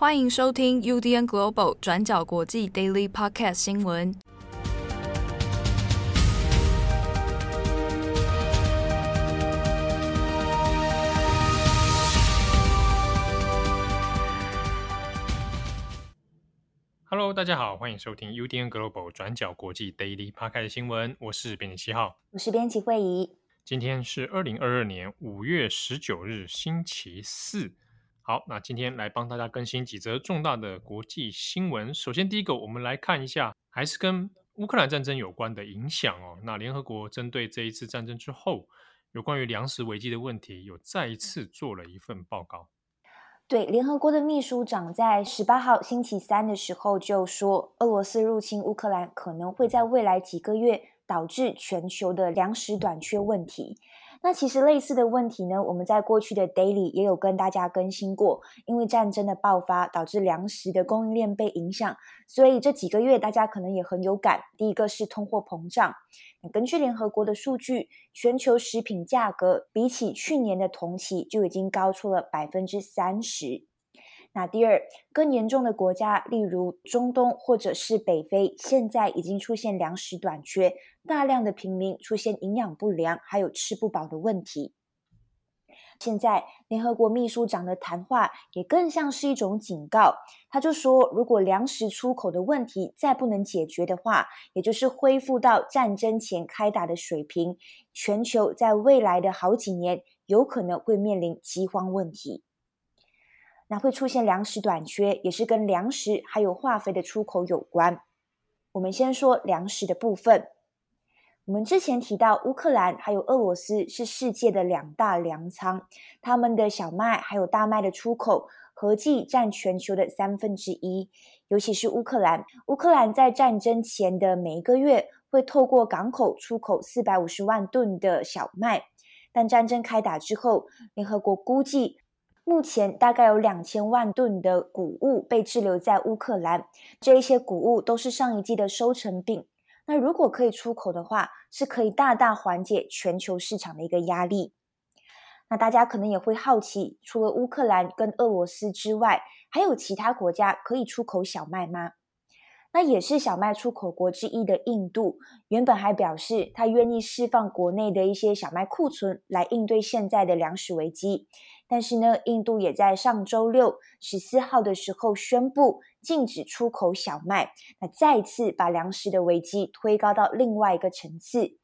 欢迎收听 UDN Global 转角国际 Daily Podcast 新闻。Hello，大家好，欢迎收听 UDN Global 转角国际 Daily Podcast 新闻。我是编辑七号，我是编辑慧仪。今天是二零二二年五月十九日，星期四。好，那今天来帮大家更新几则重大的国际新闻。首先，第一个，我们来看一下，还是跟乌克兰战争有关的影响哦。那联合国针对这一次战争之后，有关于粮食危机的问题，有再一次做了一份报告。对，联合国的秘书长在十八号星期三的时候就说，俄罗斯入侵乌克兰可能会在未来几个月导致全球的粮食短缺问题。那其实类似的问题呢，我们在过去的 Daily 也有跟大家更新过。因为战争的爆发导致粮食的供应链被影响，所以这几个月大家可能也很有感。第一个是通货膨胀，根据联合国的数据，全球食品价格比起去年的同期就已经高出了百分之三十。那第二，更严重的国家，例如中东或者是北非，现在已经出现粮食短缺，大量的平民出现营养不良，还有吃不饱的问题。现在联合国秘书长的谈话也更像是一种警告，他就说，如果粮食出口的问题再不能解决的话，也就是恢复到战争前开打的水平，全球在未来的好几年有可能会面临饥荒问题。那会出现粮食短缺，也是跟粮食还有化肥的出口有关。我们先说粮食的部分。我们之前提到，乌克兰还有俄罗斯是世界的两大粮仓，他们的小麦还有大麦的出口合计占全球的三分之一。尤其是乌克兰，乌克兰在战争前的每一个月会透过港口出口四百五十万吨的小麦，但战争开打之后，联合国估计。目前大概有两千万吨的谷物被滞留在乌克兰，这一些谷物都是上一季的收成品。那如果可以出口的话，是可以大大缓解全球市场的一个压力。那大家可能也会好奇，除了乌克兰跟俄罗斯之外，还有其他国家可以出口小麦吗？那也是小麦出口国之一的印度，原本还表示他愿意释放国内的一些小麦库存来应对现在的粮食危机。但是呢，印度也在上周六十四号的时候宣布禁止出口小麦，那再次把粮食的危机推高到另外一个层次。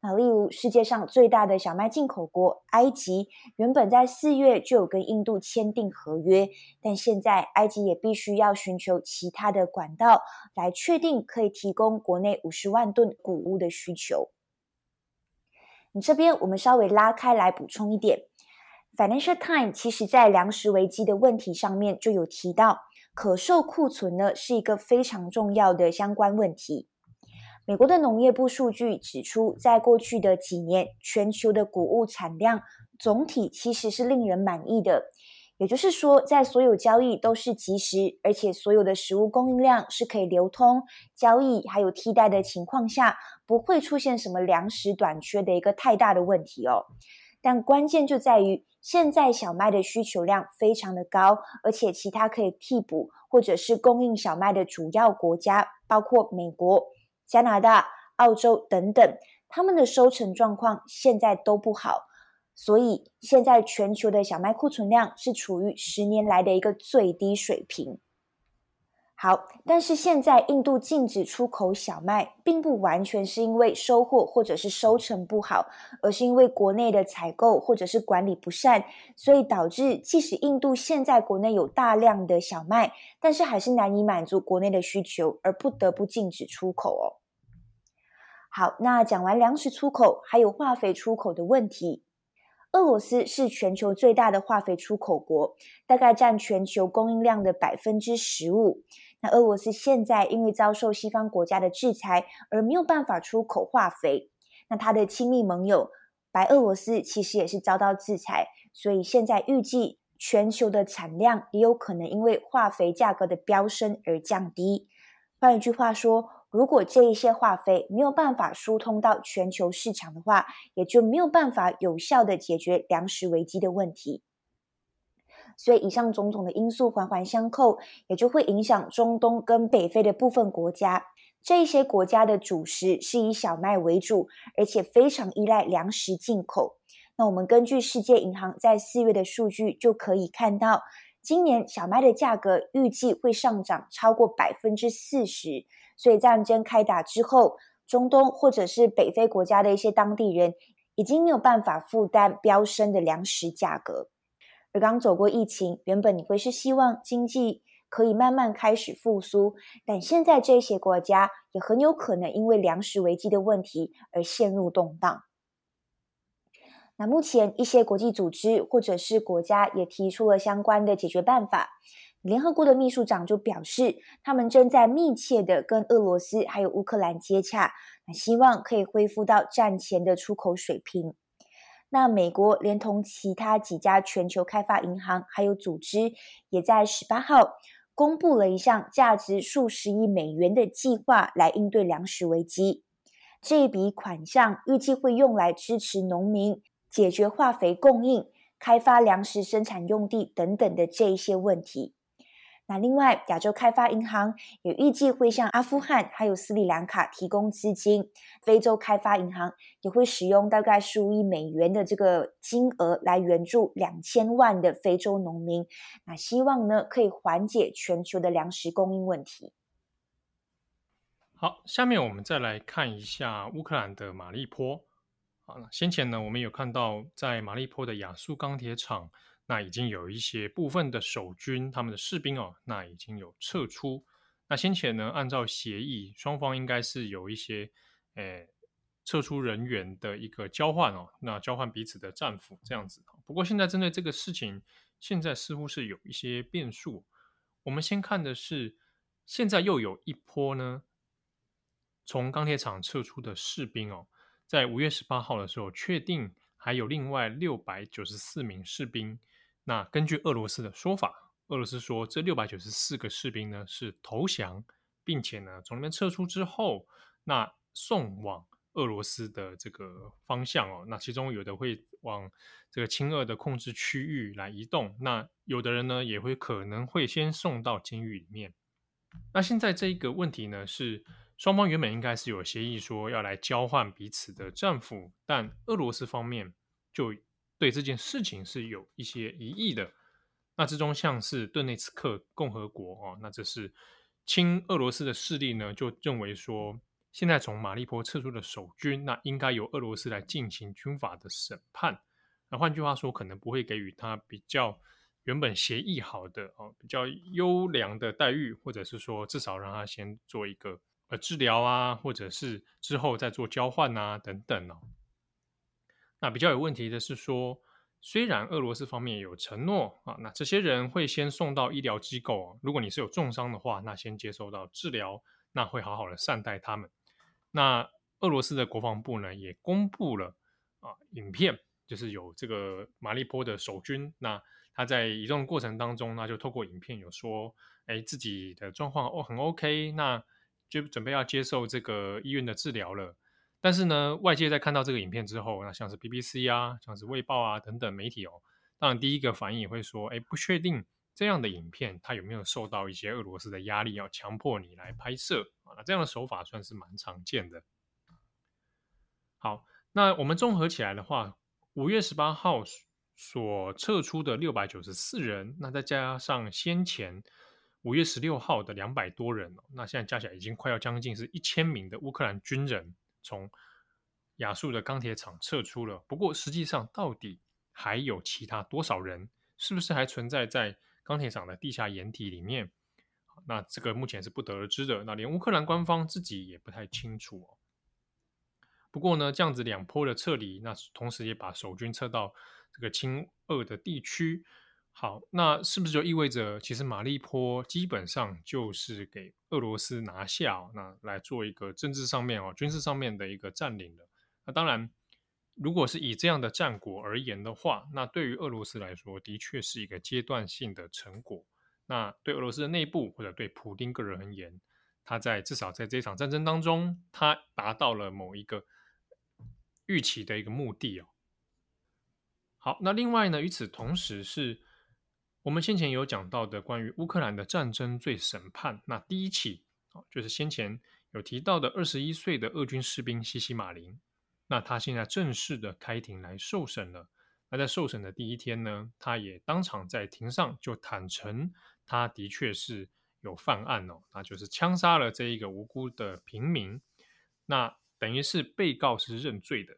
那例如世界上最大的小麦进口国埃及，原本在四月就有跟印度签订合约，但现在埃及也必须要寻求其他的管道来确定可以提供国内五十万吨谷物的需求。你这边我们稍微拉开来补充一点。Financial Times 其实在粮食危机的问题上面就有提到，可售库存呢是一个非常重要的相关问题。美国的农业部数据指出，在过去的几年，全球的谷物产量总体其实是令人满意的。也就是说，在所有交易都是及时，而且所有的食物供应量是可以流通、交易还有替代的情况下，不会出现什么粮食短缺的一个太大的问题哦。但关键就在于，现在小麦的需求量非常的高，而且其他可以替补或者是供应小麦的主要国家，包括美国、加拿大、澳洲等等，他们的收成状况现在都不好，所以现在全球的小麦库存量是处于十年来的一个最低水平。好，但是现在印度禁止出口小麦，并不完全是因为收获或者是收成不好，而是因为国内的采购或者是管理不善，所以导致即使印度现在国内有大量的小麦，但是还是难以满足国内的需求，而不得不禁止出口哦。好，那讲完粮食出口，还有化肥出口的问题。俄罗斯是全球最大的化肥出口国，大概占全球供应量的百分之十五。那俄罗斯现在因为遭受西方国家的制裁，而没有办法出口化肥。那他的亲密盟友白俄罗斯其实也是遭到制裁，所以现在预计全球的产量也有可能因为化肥价格的飙升而降低。换一句话说，如果这一些化肥没有办法疏通到全球市场的话，也就没有办法有效地解决粮食危机的问题。所以以上种种的因素环环相扣，也就会影响中东跟北非的部分国家。这一些国家的主食是以小麦为主，而且非常依赖粮食进口。那我们根据世界银行在四月的数据就可以看到，今年小麦的价格预计会上涨超过百分之四十。所以战争开打之后，中东或者是北非国家的一些当地人已经没有办法负担飙升的粮食价格。而刚走过疫情，原本你会是希望经济可以慢慢开始复苏，但现在这些国家也很有可能因为粮食危机的问题而陷入动荡。那目前一些国际组织或者是国家也提出了相关的解决办法。联合国的秘书长就表示，他们正在密切的跟俄罗斯还有乌克兰接洽，希望可以恢复到战前的出口水平。那美国连同其他几家全球开发银行还有组织，也在十八号公布了一项价值数十亿美元的计划来应对粮食危机。这一笔款项预计会用来支持农民。解决化肥供应、开发粮食生产用地等等的这一些问题。那另外，亚洲开发银行也预计会向阿富汗还有斯里兰卡提供资金。非洲开发银行也会使用大概十五亿美元的这个金额来援助两千万的非洲农民。那希望呢，可以缓解全球的粮食供应问题。好，下面我们再来看一下乌克兰的马利坡。好，先前呢，我们有看到在马利坡的亚速钢铁厂，那已经有一些部分的守军，他们的士兵哦，那已经有撤出。那先前呢，按照协议，双方应该是有一些，诶，撤出人员的一个交换哦，那交换彼此的战俘这样子。不过现在针对这个事情，现在似乎是有一些变数。我们先看的是，现在又有一波呢，从钢铁厂撤出的士兵哦。在五月十八号的时候，确定还有另外六百九十四名士兵。那根据俄罗斯的说法，俄罗斯说这六百九十四个士兵呢是投降，并且呢从那边撤出之后，那送往俄罗斯的这个方向哦。那其中有的会往这个亲俄的控制区域来移动，那有的人呢也会可能会先送到监狱里面。那现在这一个问题呢是。双方原本应该是有协议说要来交换彼此的战俘，但俄罗斯方面就对这件事情是有一些疑义的。那之中像是顿内茨克共和国哦，那这是亲俄罗斯的势力呢，就认为说现在从马利坡撤出的守军，那应该由俄罗斯来进行军法的审判。那换句话说，可能不会给予他比较原本协议好的哦，比较优良的待遇，或者是说至少让他先做一个。呃，治疗啊，或者是之后再做交换啊，等等哦。那比较有问题的是说，虽然俄罗斯方面有承诺啊，那这些人会先送到医疗机构。如果你是有重伤的话，那先接受到治疗，那会好好的善待他们。那俄罗斯的国防部呢，也公布了啊影片，就是有这个马利坡的守军，那他在移动过程当中，那就透过影片有说，哎，自己的状况哦很 OK，那。就准备要接受这个医院的治疗了，但是呢，外界在看到这个影片之后，那像是 BBC 啊，像是卫报啊等等媒体哦，当然第一个反应也会说，哎，不确定这样的影片它有没有受到一些俄罗斯的压力，要强迫你来拍摄啊，那这样的手法算是蛮常见的。好，那我们综合起来的话，五月十八号所撤出的六百九十四人，那再加上先前。五月十六号的两百多人，那现在加起来已经快要将近是一千名的乌克兰军人从亚速的钢铁厂撤出了。不过实际上到底还有其他多少人？是不是还存在在钢铁厂的地下掩体里面？那这个目前是不得而知的。那连乌克兰官方自己也不太清楚哦。不过呢，这样子两波的撤离，那同时也把守军撤到这个亲俄的地区。好，那是不是就意味着，其实马利坡基本上就是给俄罗斯拿下哦，那来做一个政治上面哦、军事上面的一个占领的？那当然，如果是以这样的战果而言的话，那对于俄罗斯来说，的确是一个阶段性的成果。那对俄罗斯的内部或者对普丁个人而言，他在至少在这场战争当中，他达到了某一个预期的一个目的哦。好，那另外呢，与此同时是。我们先前有讲到的关于乌克兰的战争罪审判，那第一起就是先前有提到的二十一岁的俄军士兵西西马林，那他现在正式的开庭来受审了。那在受审的第一天呢，他也当场在庭上就坦承，他的确是有犯案哦，那就是枪杀了这一个无辜的平民，那等于是被告是认罪的。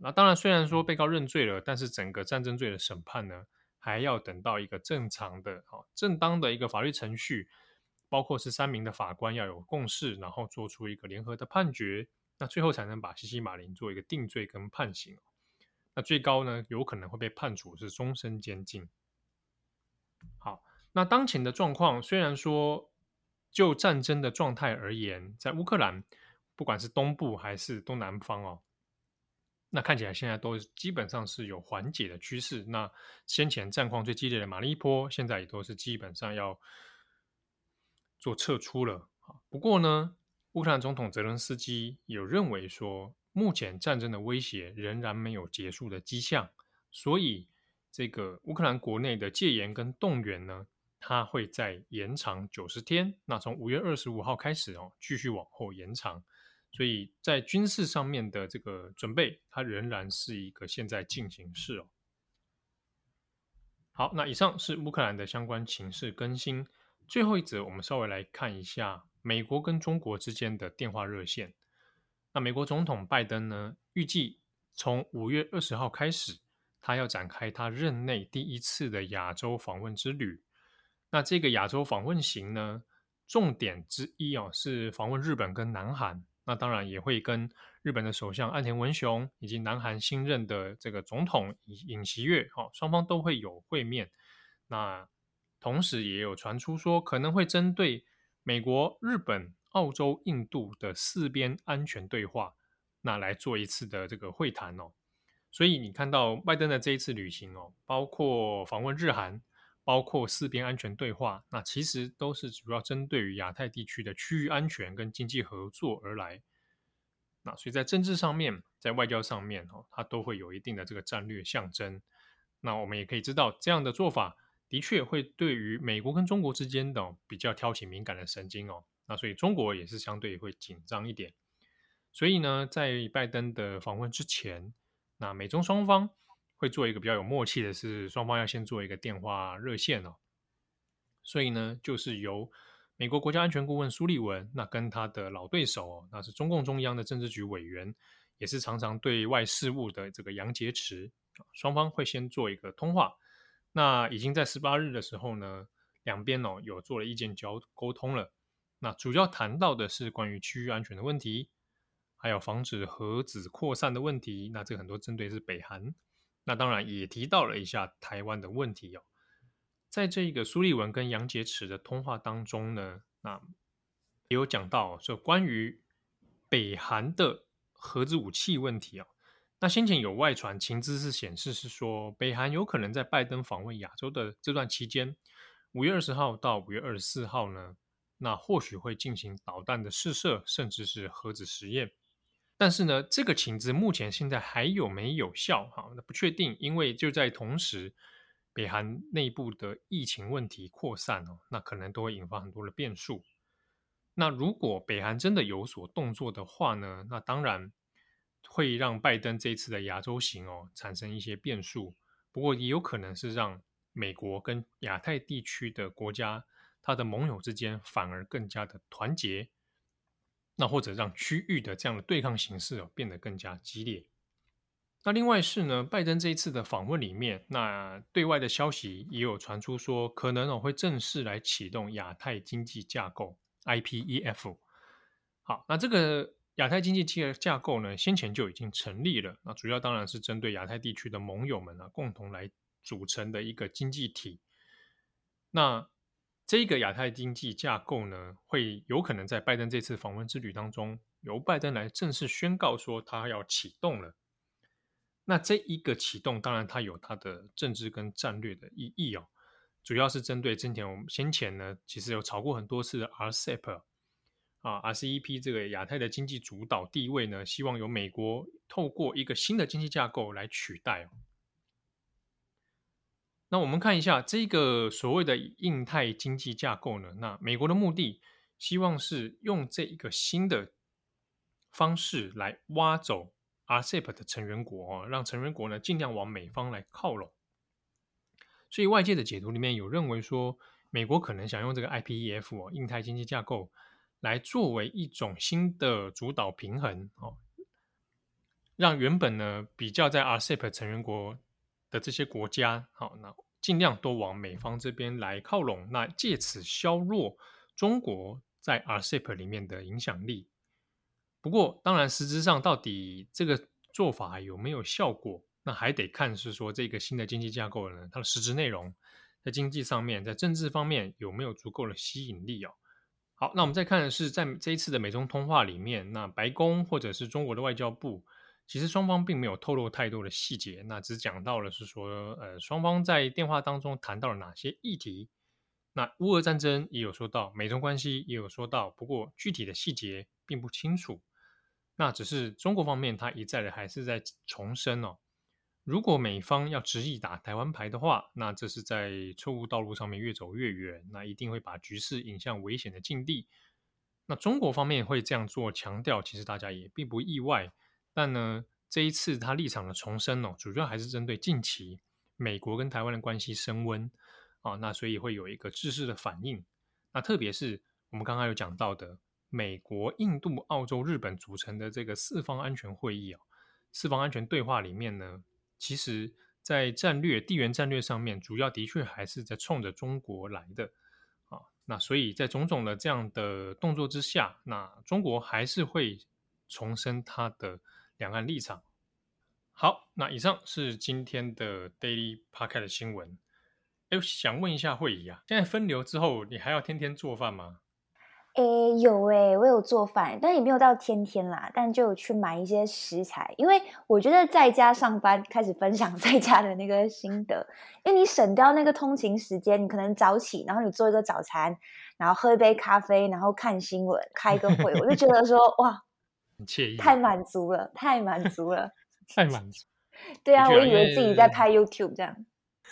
那当然虽然说被告认罪了，但是整个战争罪的审判呢，还要等到一个正常的、好正当的一个法律程序，包括是三名的法官要有共识，然后做出一个联合的判决，那最后才能把西西马林做一个定罪跟判刑。那最高呢，有可能会被判处是终身监禁。好，那当前的状况虽然说就战争的状态而言，在乌克兰不管是东部还是东南方哦。那看起来现在都基本上是有缓解的趋势。那先前战况最激烈的马利波，现在也都是基本上要做撤出了。不过呢，乌克兰总统泽伦斯基有认为说，目前战争的威胁仍然没有结束的迹象，所以这个乌克兰国内的戒严跟动员呢，它会再延长九十天。那从五月二十五号开始哦，继续往后延长。所以在军事上面的这个准备，它仍然是一个现在进行式哦。好，那以上是乌克兰的相关情势更新。最后一则，我们稍微来看一下美国跟中国之间的电话热线。那美国总统拜登呢，预计从五月二十号开始，他要展开他任内第一次的亚洲访问之旅。那这个亚洲访问行呢，重点之一哦，是访问日本跟南韩。那当然也会跟日本的首相岸田文雄以及南韩新任的这个总统尹尹锡悦，哈，双方都会有会面。那同时也有传出说，可能会针对美国、日本、澳洲、印度的四边安全对话，那来做一次的这个会谈哦。所以你看到拜登的这一次旅行哦，包括访问日韩。包括四边安全对话，那其实都是主要针对于亚太地区的区域安全跟经济合作而来。那所以在政治上面，在外交上面，哦，它都会有一定的这个战略象征。那我们也可以知道，这样的做法的确会对于美国跟中国之间的比较挑起敏感的神经哦。那所以中国也是相对会紧张一点。所以呢，在拜登的访问之前，那美中双方。会做一个比较有默契的是，双方要先做一个电话热线哦。所以呢，就是由美国国家安全顾问苏利文，那跟他的老对手哦，那是中共中央的政治局委员，也是常常对外事务的这个杨洁篪，双方会先做一个通话。那已经在十八日的时候呢，两边哦有做了意见交沟通了。那主要谈到的是关于区域安全的问题，还有防止核子扩散的问题。那这个很多针对是北韩。那当然也提到了一下台湾的问题哦，在这个苏利文跟杨洁篪的通话当中呢，那也有讲到说关于北韩的核子武器问题哦。那先前有外传情资是显示是说，北韩有可能在拜登访问亚洲的这段期间，五月二十号到五月二十四号呢，那或许会进行导弹的试射，甚至是核子实验。但是呢，这个情资目前现在还有没有效？哈，那不确定，因为就在同时，北韩内部的疫情问题扩散哦，那可能都会引发很多的变数。那如果北韩真的有所动作的话呢，那当然会让拜登这次的亚洲行哦产生一些变数。不过也有可能是让美国跟亚太地区的国家，他的盟友之间反而更加的团结。那或者让区域的这样的对抗形势哦变得更加激烈。那另外是呢，拜登这一次的访问里面，那对外的消息也有传出说，可能哦会正式来启动亚太经济架构 （IPEF）。好，那这个亚太经济架架构呢，先前就已经成立了。那主要当然是针对亚太地区的盟友们啊，共同来组成的一个经济体。那这个亚太经济架构呢，会有可能在拜登这次访问之旅当中，由拜登来正式宣告说他要启动了。那这一个启动，当然它有它的政治跟战略的意义哦，主要是针对之前我们先前呢，其实有炒过很多次的 RCEP 啊，RCEP 这个亚太的经济主导地位呢，希望由美国透过一个新的经济架构来取代哦。那我们看一下这个所谓的印太经济架构呢，那美国的目的希望是用这一个新的方式来挖走 RCEP 的成员国哦，让成员国呢尽量往美方来靠拢。所以外界的解读里面有认为说，美国可能想用这个 IPEF 哦，印太经济架构来作为一种新的主导平衡哦，让原本呢比较在 RCEP 成员国这些国家，好，那尽量都往美方这边来靠拢，那借此削弱中国在 RCEP 里面的影响力。不过，当然实质上到底这个做法有没有效果？那还得看是说这个新的经济架构呢，它的实质内容在经济上面，在政治方面有没有足够的吸引力哦？好，那我们再看的是在这一次的美中通话里面，那白宫或者是中国的外交部，其实双方并没有透露太多的细节，那只讲到了是说，呃，双方在电话当中谈到了哪些议题。那乌俄战争也有说到，美中关系也有说到，不过具体的细节并不清楚。那只是中国方面，他一再的还是在重申哦。如果美方要执意打台湾牌的话，那这是在错误道路上面越走越远，那一定会把局势引向危险的境地。那中国方面会这样做强调，其实大家也并不意外。但呢，这一次他立场的重申哦，主要还是针对近期美国跟台湾的关系升温啊，那所以会有一个制式的反应。那特别是我们刚刚有讲到的，美国、印度、澳洲、日本组成的这个四方安全会议啊，四方安全对话里面呢。其实，在战略地缘战略上面，主要的确还是在冲着中国来的啊。那所以在种种的这样的动作之下，那中国还是会重申它的两岸立场。好，那以上是今天的 Daily Podcast 的新闻。哎，想问一下慧仪啊，现在分流之后，你还要天天做饭吗？诶，有诶，我有做饭，但也没有到天天啦。但就去买一些食材，因为我觉得在家上班，开始分享 在家的那个心得，因为你省掉那个通勤时间，你可能早起，然后你做一个早餐，然后喝一杯咖啡，然后看新闻，开一个会，我就觉得说哇，很惬意，太满足了，太满足了，太满足。对啊，我以为自己在拍 YouTube 这样。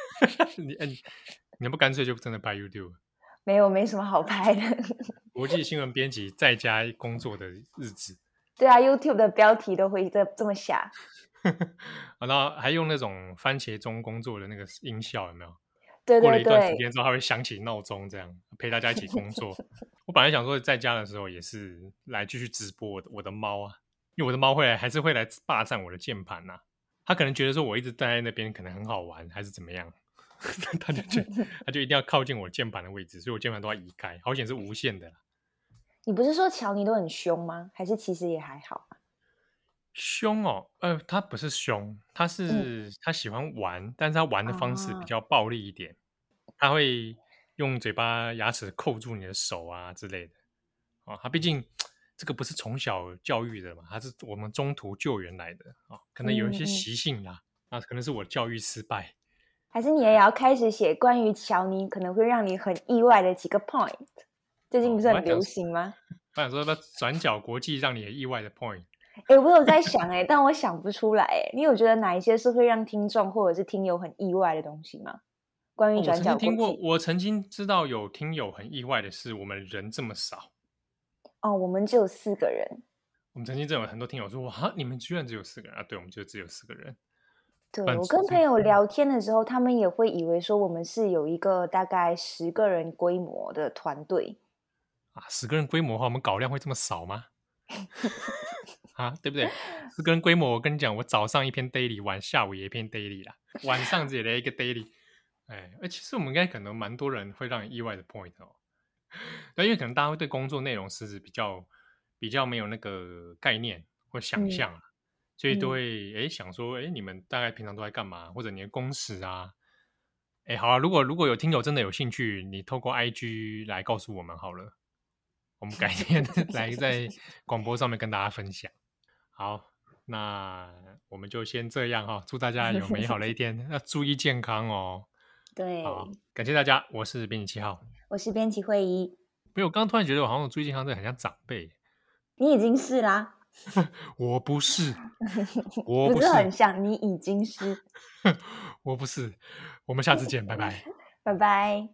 你你你不干脆就真的拍 YouTube？没有，没什么好拍的。国际新闻编辑在家工作的日子。对啊，YouTube 的标题都会这这么下。然后还用那种番茄钟工作的那个音效，有没有？对对对。过了一段时间之后，它会响起闹钟，这样陪大家一起工作。我本来想说，在家的时候也是来继续直播我的我的猫啊，因为我的猫会来，还是会来霸占我的键盘呐。它可能觉得说我一直待在那边可能很好玩，还是怎么样。他就觉得 他就一定要靠近我键盘的位置，所以我键盘都要移开。好险是无线的。你不是说乔尼都很凶吗？还是其实也还好？凶哦，呃，他不是凶，他是、嗯、他喜欢玩，但是他玩的方式比较暴力一点。啊、他会用嘴巴、牙齿扣住你的手啊之类的。哦，他毕竟这个不是从小教育的嘛，他是我们中途救援来的啊、哦，可能有一些习性啦。那、嗯、可能是我教育失败。还是你也要开始写关于乔尼可能会让你很意外的几个 point？最近不是很流行吗？我想说，那转角国际让你很意外的 point。哎、欸，我有在想哎、欸，但我想不出来哎、欸。你有觉得哪一些是会让听众或者是听友很意外的东西吗？关于转角我曾经听过，我曾经知道有听友很意外的是，我们人这么少。哦，我们只有四个人。我们曾经真有很多听友说，哇，你们居然只有四个人啊？对，我们就只有四个人。对，我跟朋友聊天的时候，他们也会以为说我们是有一个大概十个人规模的团队啊。十个人规模的话，我们稿量会这么少吗？啊，对不对？十个人规模，我跟你讲，我早上一篇 daily，晚下午也一篇 daily 啦，晚上也来一个 daily。哎，其实我们应该可能蛮多人会让你意外的 point 哦。对，因为可能大家会对工作内容实质比较比较没有那个概念或想象啊。嗯所以都会哎想说哎，你们大概平常都在干嘛？或者你的工时啊？哎，好啊，如果如果有听友真的有兴趣，你透过 IG 来告诉我们好了，我们改天 来在广播上面跟大家分享。好，那我们就先这样哈，祝大家有美好的一天，要注意健康哦。对，好，感谢大家，我是编辑七号，我是编辑会议。没有，我刚刚突然觉得我好像注意健康，这很像长辈。你已经是啦。我不是，我不是，不是很像，你已经是。我不是。我们下次见，拜拜。拜拜。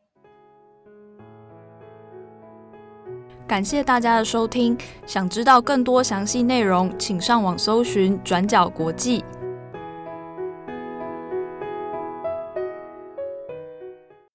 感谢大家的收听。想知道更多详细内容，请上网搜寻“转角国际”。